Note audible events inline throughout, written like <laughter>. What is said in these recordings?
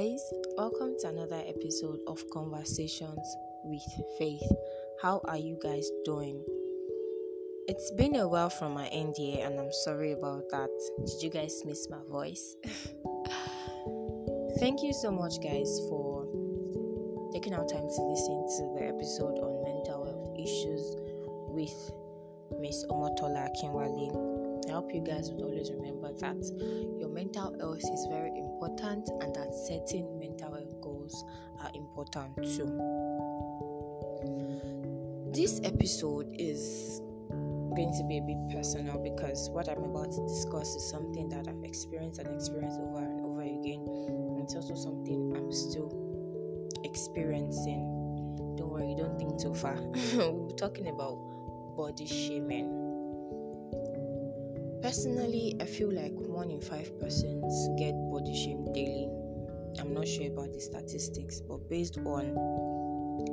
guys, welcome to another episode of Conversations with Faith. How are you guys doing? It's been a while from my NDA, and I'm sorry about that. Did you guys miss my voice? <laughs> Thank you so much, guys, for taking our time to listen to the episode on mental health issues with Miss Omotola Akinwale. I hope you guys would always remember that your mental health is very important and that setting mental health goals are important too. This episode is going to be a bit personal because what I'm about to discuss is something that I've experienced and experienced over and over again. And it's also something I'm still experiencing. Don't worry, don't think too far. <laughs> we'll be talking about body shaming. Personally, I feel like one in five persons get body shame daily. I'm not sure about the statistics, but based on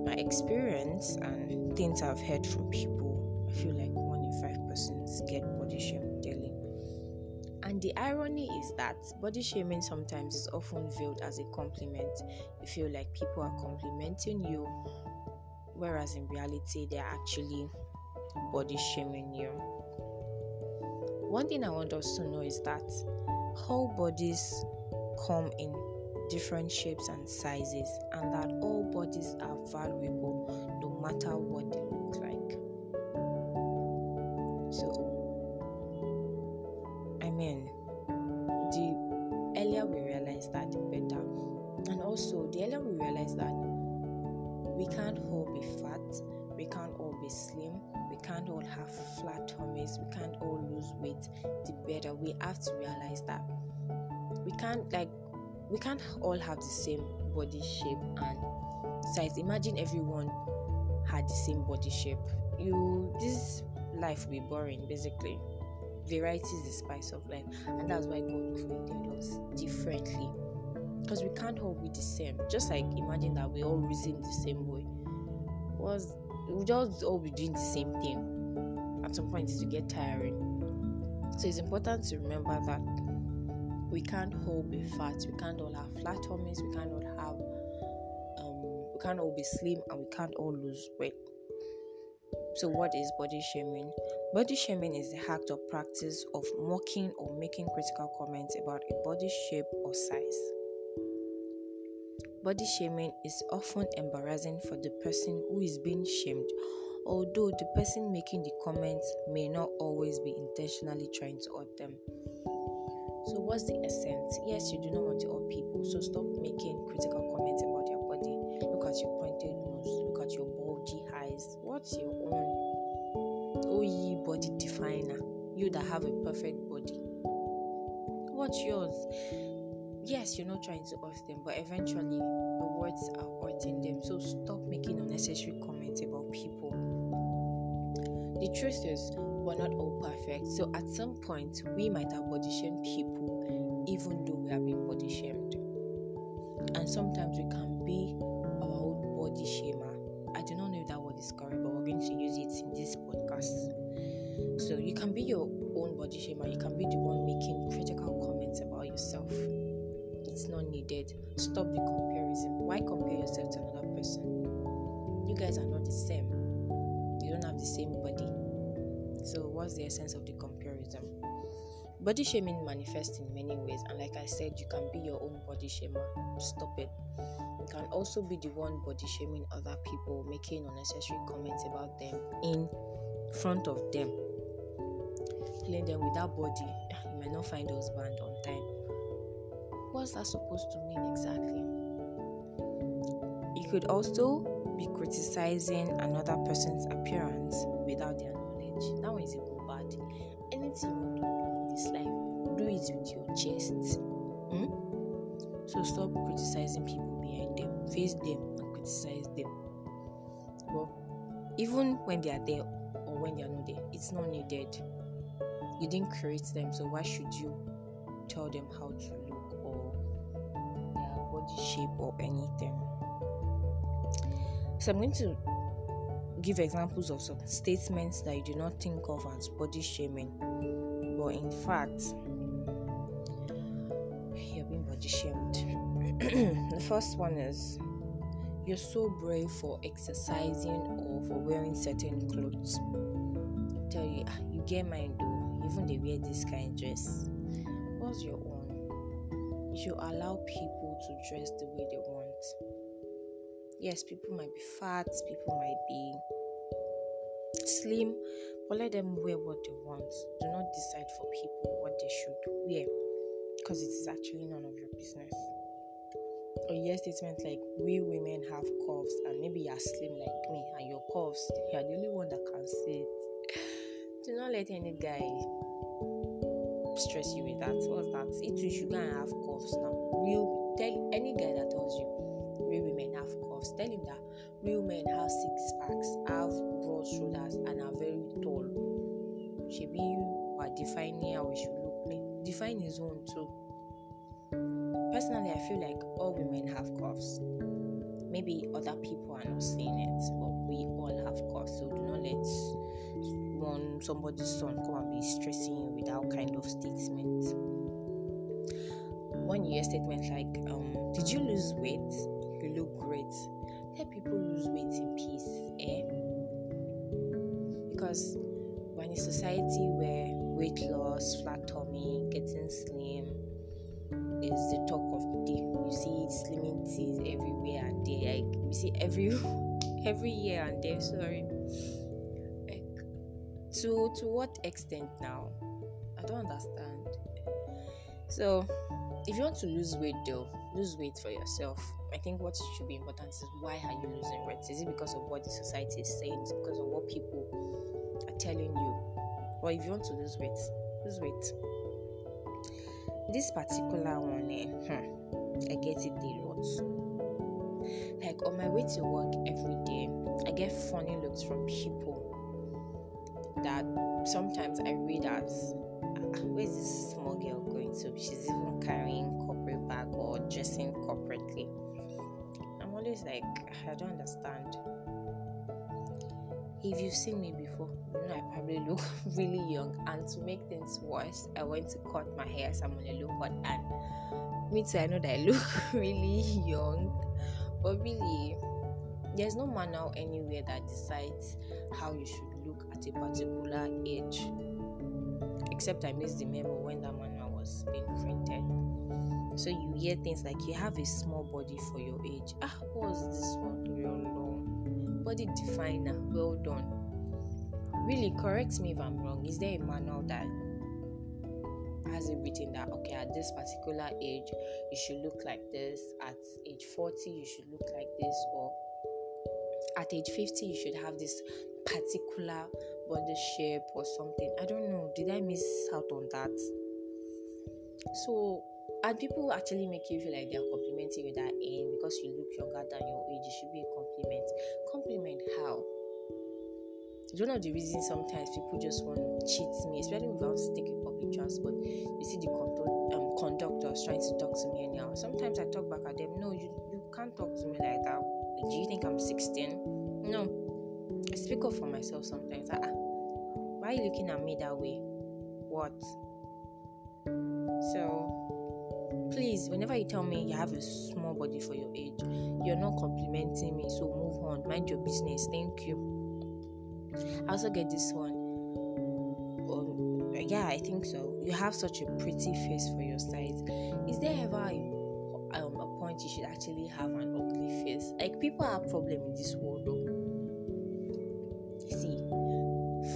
my experience and things I've heard from people, I feel like one in five persons get body shame daily. And the irony is that body shaming sometimes is often viewed as a compliment. You feel like people are complimenting you, whereas in reality, they're actually body shaming you. One thing I want us to know is that whole bodies come in different shapes and sizes, and that all bodies are valuable no matter what they look like. So, I mean, the earlier we realize that, the better. And also, the earlier we realize that we can't all be fat, we can't all be slim, we can't all have flat tummies, we can't all weight, the better. We have to realize that we can't like we can't all have the same body shape and size. Imagine everyone had the same body shape. You this life will be boring basically. Variety is the spice of life, and that's why God created us differently. Because we can't all be the same. Just like imagine that we all reason the same way. Was we just all be doing the same thing at some point to get tiring. So it's important to remember that we can't all be fat, we can't all have flat tummies, we all have um, we can't all be slim and we can't all lose weight. So what is body shaming? Body shaming is the act or practice of mocking or making critical comments about a body shape or size. Body shaming is often embarrassing for the person who is being shamed, although the person making the comments may not always be intentionally trying to hurt them. So, what's the essence? Yes, you do not want to hurt people, so stop making critical comments about your body. Look at your pointed nose, look at your bulgy eyes. What's your own? Oh, ye body definer, you that have a perfect body. What's yours? yes, you're not trying to hurt them, but eventually your words are hurting them. So stop making unnecessary comments about people. The truth is, we're not all perfect. So at some point, we might have body shamed people, even though we have been body shamed. And sometimes we can be our own body shamer. I do not know if that word is correct, but we're going to use it in this podcast. So you can be your own body shamer. You can be the one making critical comments about yourself it's not needed. Stop the comparison. Why compare yourself to another person? You guys are not the same. You don't have the same body. So, what's the essence of the comparison? Body shaming manifests in many ways, and like I said, you can be your own body shamer. Stop it. You can also be the one body shaming other people, making unnecessary comments about them in front of them. Telling them with that body, ah, you might not find husband on time what's that supposed to mean exactly? You could also be criticizing another person's appearance without their knowledge. That one is even bad. Anything you do in this life, do it with your chest. Hmm? So stop criticizing people behind them. Face them and criticize them. But even when they are there or when they are not there, it's not needed. You didn't create them, so why should you tell them how to look or their body shape or anything. So I'm going to give examples of some statements that you do not think of as body shaming, but in fact, you're being body shamed. <clears throat> the first one is you're so brave for exercising or for wearing certain clothes. I tell you, ah, you get mine though. Even they wear this kind of dress. What's your own? You allow people to dress the way they want. Yes, people might be fat, people might be slim, but let them wear what they want. Do not decide for people what they should wear because it is actually none of your business. Or yes statement like we women have curves and maybe you're slim like me and your curves, you're the only one that can see it. <sighs> Do not let any guy stress you with that. What's that? It you go and have curves now. Real tell any guy that tells you curves, tell him that real men have six packs, have broad shoulders, and are very tall. Should be you are defining how we should look. Define his own too. Personally, I feel like all women have curves. Maybe other people are not seeing it, but we all have curves. So do not let one somebody's son come and be stressing you with that kind of statement. One year statement like, um, "Did you lose weight? You great." Let people lose weight in peace, eh? Because we're in a society where weight loss, flat tummy, getting slim is the talk of the day. You see slimming teas everywhere and there. Like you see every <laughs> every year and there. Sorry. Like to to what extent now? I don't understand. So if you want to lose weight though, lose weight for yourself. I think what should be important is why are you losing weight? Is it because of what the society is saying? Is it because of what people are telling you? Or if you want to lose weight, lose weight. This particular one, eh, hmm, I get it a lot. Like on my way to work every day, I get funny looks from people that sometimes I read as ah, where's this small girl going to? She's even carrying corporate bag or dressing corporately. Always like, I don't understand. If you've seen me before, you know I probably look <laughs> really young. And to make things worse, I went to cut my hair so I'm on a low cut. And me too, I know that I look <laughs> really young. But really, there's no manual anywhere that decides how you should look at a particular age. Except I missed the memo when that manual was being printed. So you hear things like you have a small body for your age. Ah, what's this one? Real long body definer. Well done. Really, correct me if I'm wrong. Is there a manual that has it written that okay, at this particular age you should look like this, at age 40 you should look like this, or at age 50 you should have this particular body shape or something? I don't know. Did I miss out on that? So and people actually make you feel like they're complimenting you that in because you look younger than your age it should be a compliment. Compliment how? It's one of the reasons sometimes people just want to cheat me especially if i want to take public transport. You see the control, um, conductors trying to talk to me anyhow. Sometimes i talk back at them no you, you can't talk to me like that. Do you think i'm 16 no. I speak up for myself sometimes. Ah, why are you looking at me that way? What? So please whenever you tell me you have a small body for your age you're not complimenting me so move on. Mind your business. Thank you. I also get this one. Um, yeah i think so. You have such a pretty face for your size. Is there ever a, um, a point you should actually have an ugly face? Like people have problem in this world though. See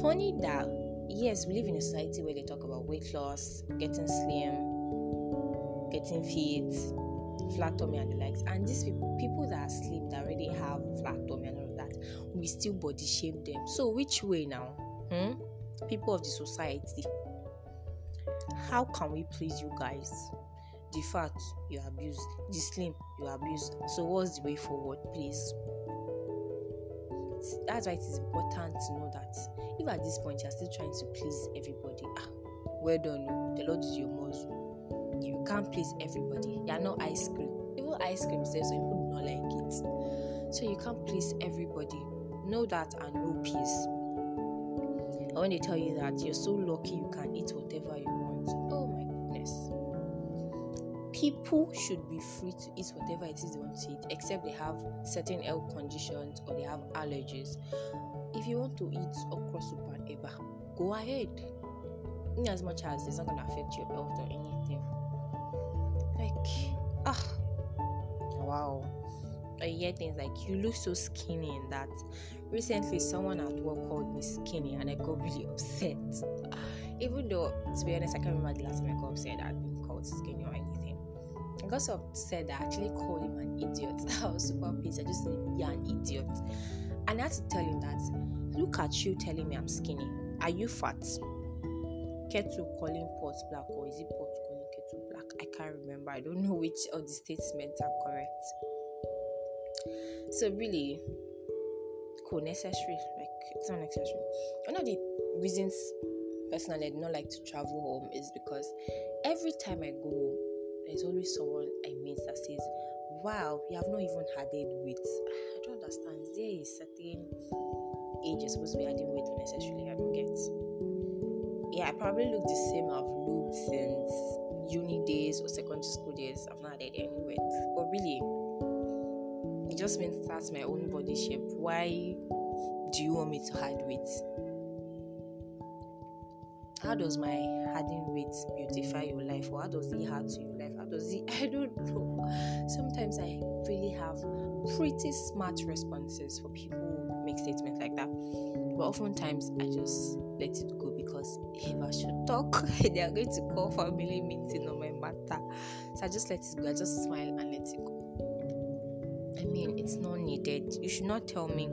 funny that yes we live in a society where they talk about weight loss getting slim getting fit, flat tummy and the likes. And these people, people that are slim that already have flat tummy and all of that, we still body shame them. So which way now? Hmm? People of the society. How can we please you guys? The fat you abuse, the slim you abuse. So what's the way forward, please? That's why it is important to know that if at this point you're still trying to please everybody, ah, well done, oh. the Lord is your muzzle you can't please everybody. You are not ice cream. Even ice cream says so people do not like it. So you can't please everybody. Know that and know peace. I want to tell you that you're so lucky you can eat whatever you want, oh my goodness. people should be free to eat whatever it is they want to eat, except they have certain health conditions or they have allergies. If you want to eat okra soup and eba, go ahead. In as much as it's not gonna affect your health or anything. Wow. I hear things like you look so skinny in that. Recently, someone at work called me skinny, and I got really upset. <sighs> Even though, to be honest, I can't remember the last time I got upset at being called skinny or anything. I got so upset that I actually called him an idiot. <laughs> I was super pissed. I just said, "You're an idiot," and I had to tell him that. Look at you telling me I'm skinny. Are you fat? Kettle calling pot black, or is it pot? I can't remember. I don't know which of the statements are correct. So really, cool, necessary. Like it's not necessary. One of the reasons personally I do not like to travel home is because every time I go there's always someone I meet that says, Wow, you have not even had it with I don't understand. Is there a certain age you're supposed to be adding weight necessarily? I don't get. Yeah, I probably look the same I've looked since uni days or secondary school days. I've not added any weight. But really, it just means that's my own body shape. Why do you want me to hide weight? How does my hiding weight beautify your life? Or how does it add to your life? How does it? <laughs> I don't know. Sometimes I really have pretty smart responses for people who make statements like that. But oftentimes I just let it go because if I should talk, <laughs> they are going to call family meeting on my matter. So I just let it go. I just smile and let it go. I mean, it's not needed. You should not tell me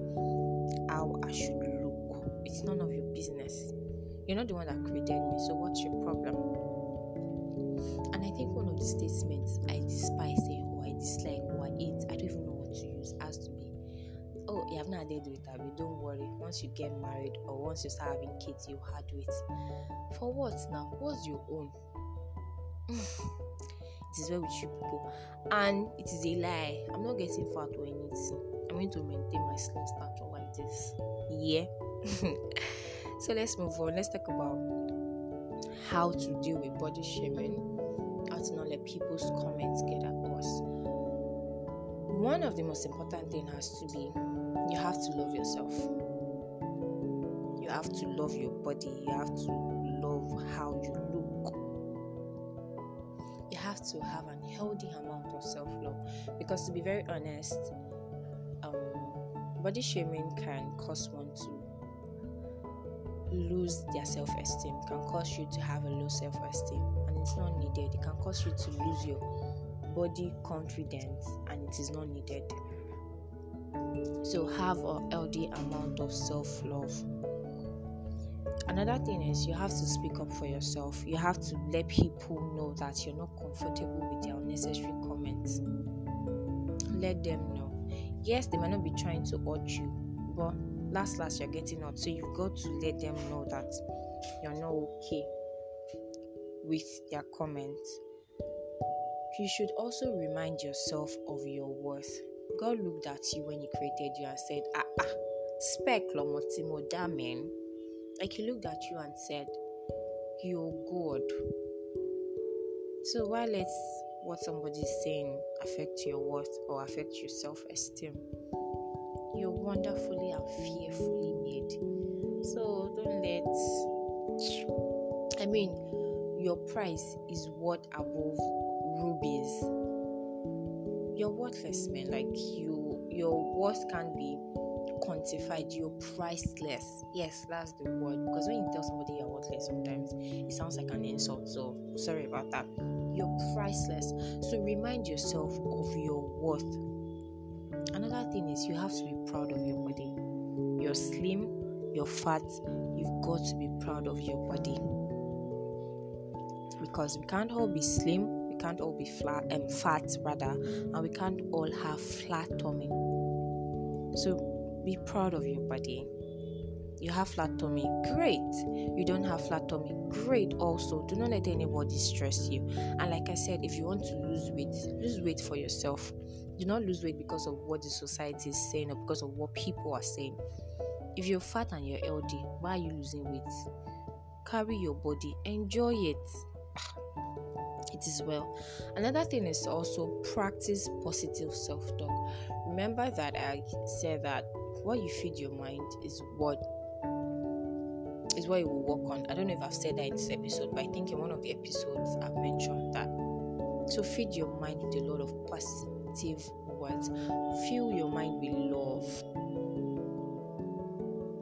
how I should look. It's none of your business. You're not the one that created me, so what's your problem? And I think one of the statements I despise or I dislike, or I hate, I don't even know what to use, has to be, you have not had with that, but don't worry. Once you get married or once you start having kids, you had it. For what now? What's your own? <sighs> it is well with you people and it is a lie i'm not getting fat or anything i'm going to maintain my slim stature like this yeah <laughs> so let's move on let's talk about how to deal with body shaming how to not let people's comments get us one of the most important thing has to be you have to love yourself you have to love your body you have to love how you look. You have to have an healthy amount of self love because, to be very honest, um, body shaming can cause one to lose their self esteem, can cause you to have a low self esteem, and it's not needed. It can cause you to lose your body confidence, and it is not needed. So, have a healthy amount of self love another thing is you have to speak up for yourself. You have to let people know that you're not comfortable with their unnecessary comments. Let them know. Yes, they might not be trying to hurt you, but last last you're getting out. So you've got to let them know that you're not okay with their comments. You should also remind yourself of your worth. God looked at you when He created you and said, Ah, ah, spec lomotimo damen like he looked at you and said, You're good. So why let what somebody is saying affect your worth or affect your self esteem? You're wonderfully and fearfully made. So don't let I mean your price is worth above rubies. You're worthless, man. Like you your worth can't be quantified, you're priceless. Yes, that's the word. Because when you tell somebody you're worthless, sometimes it sounds like an insult. So sorry about that. You're priceless. So remind yourself of your worth. Another thing is you have to be proud of your body. You're slim, you're fat, you've got to be proud of your body. Because we can't all be slim, can't all be flat and um, fat rather, and we can't all have flat tummy. So be proud of your body. You have flat tummy, great. You don't have flat tummy, great. Also, do not let anybody stress you. And like I said, if you want to lose weight, lose weight for yourself. Do not lose weight because of what the society is saying or because of what people are saying. If you're fat and you're healthy, why are you losing weight? Carry your body, enjoy it. It is well. Another thing is also practice positive self talk. Remember that I said that what you feed your mind is what is what you will work on. I don't know if I've said that in this episode, but I think in one of the episodes I've mentioned that. So feed your mind with a lot of positive words. Fill your mind with love.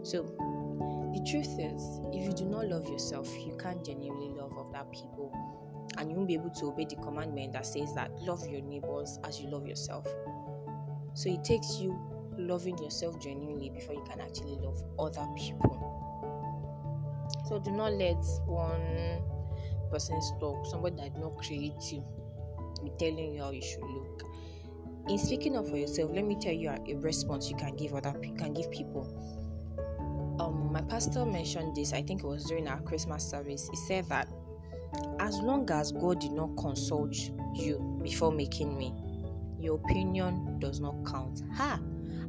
So the truth is, if you do not love yourself, you can't genuinely love other people. And you won't be able to obey the commandment that says that love your neighbors as you love yourself. So it takes you loving yourself genuinely before you can actually love other people. So do not let one person's talk, somebody that did not create you, be telling you how you should look. In speaking up for yourself, let me tell you a, response you can give other can give people. Um, my pastor mentioned this. I think it was during our Christmas service. He said that as long as God did not consult you before making me, your opinion does not count. Ha!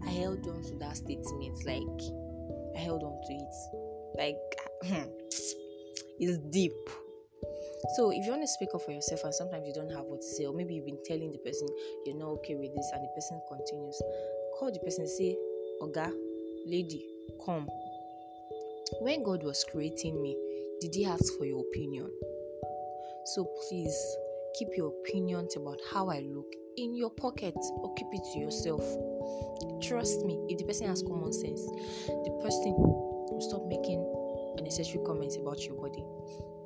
I held on to that statement. Like I held on to it. Like <laughs> it's deep. So if you want to speak up for yourself and sometimes you don't have what to say, or maybe you've been telling the person you're not okay with this and the person continues, call the person say, Oga, lady, come. When God was creating me, did he ask for your opinion? So please keep your opinions about how I look in your pocket or keep it to yourself. Trust me, if the person has common sense, the person will stop making unnecessary comments about your body.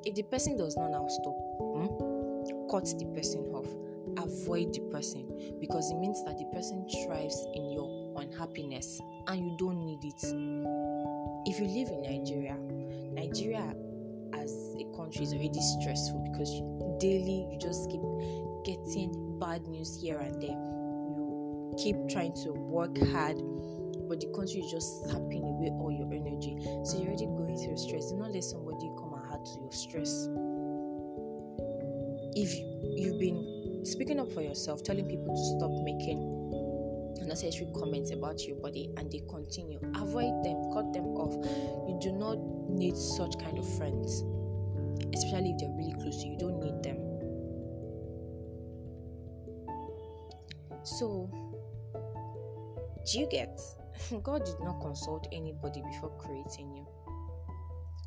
If the person does not now stop, hmm, cut the person off. Avoid the person because it means that the person thrives in your unhappiness and you don't need it. If you live in Nigeria, Nigeria as a country is already stressful because daily you just keep getting bad news here and there. You keep trying to work hard, but the country is just sapping away all your energy. So you're already going through stress. Do not let somebody come and add to your stress. If you've been speaking up for yourself, telling people to stop making unnecessary comments about your body and they continue, avoid them, cut them off. You do not need such kind of friends, especially if they're really close to you. You don't need them. So, do you get? <laughs> God did not consult anybody before creating you.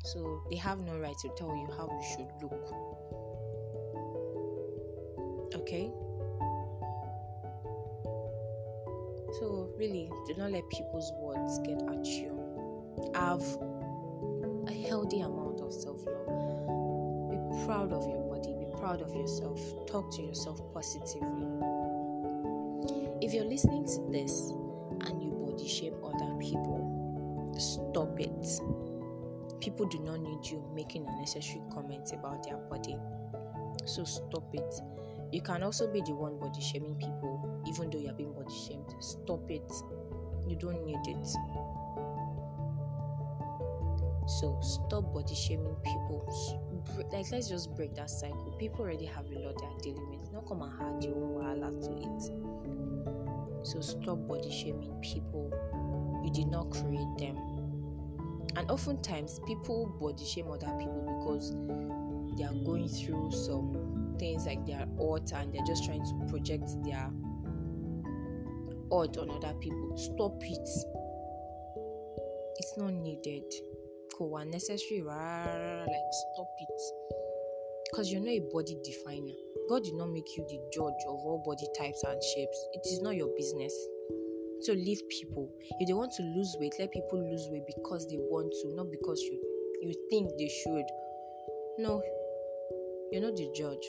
So, they have no right to tell you how you should look. Okay? So, really, do not let people's words get at you. Have a healthy amount of self love. Be proud of your body, be proud of yourself. Talk to yourself positively. If you're listening to this and you body shame other people, stop it. People do not need you making unnecessary comments about their body. So stop it. You can also be the one body shaming people, even though you're being body shamed. Stop it. You don't need it. So stop body shaming people. Like let's just break that cycle. People already have a lot they're dealing with. Not come and add your own wahala to it. So stop body shaming people. You did not create them. And oftentimes people body shame other people because they are going through some things like they are odd and they're just trying to project their odd on other people. Stop it. It's not needed. Cool, unnecessary, like stop it. Because you're not a body definer. God did not make you the judge of all body types and shapes. It is not your business. So leave people. If they want to lose weight, let people lose weight because they want to, not because you you think they should. No, you're not the judge.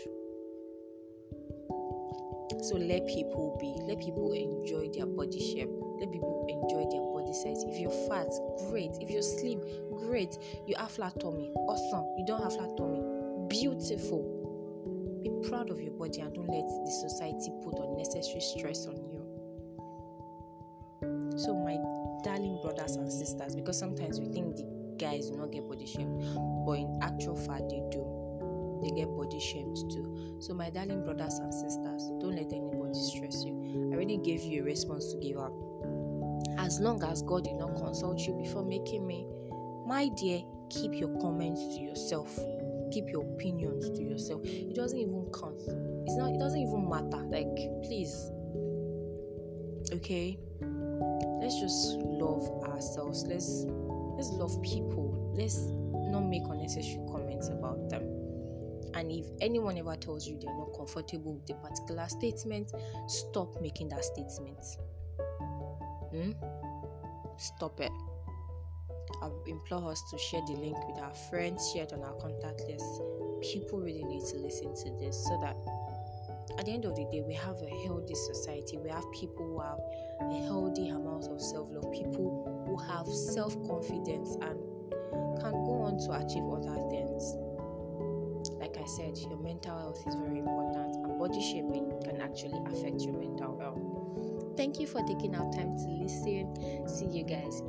So let people be. Let people enjoy their body shape. Let people enjoy their body size. If you're fat, great. If you're slim, great. You have flat tummy, awesome. You don't have flat tummy, beautiful. Be proud of your body and don't let the society put unnecessary stress on you. So, my darling brothers and sisters, because sometimes we think the guys do not get body shamed, but in actual fact, they do they get body shamed too. So, my darling brothers and sisters, don't let anybody stress you. I already gave you a response to give up. As long as God did not consult you before making me, my dear, keep your comments to yourself. keep your opinions to yourself. It doesn't even count. It's not. It doesn't even matter. Like, please. Okay. Let's just love ourselves. Let's let's love people. Let's not make unnecessary comments about them. And if anyone ever tells you they're not comfortable with a particular statement, stop making that statement. Hmm? Stop it. I implore us to share the link with our friends, share it on our contact list. People really need to listen to this so that at the end of the day, we have a healthy society. We have people who have a healthy amount of self love, people who have self confidence and can go on to achieve other things. Said, your mental health is very important, and body shaping can actually affect your mental health. Thank you for taking our time to listen. See you guys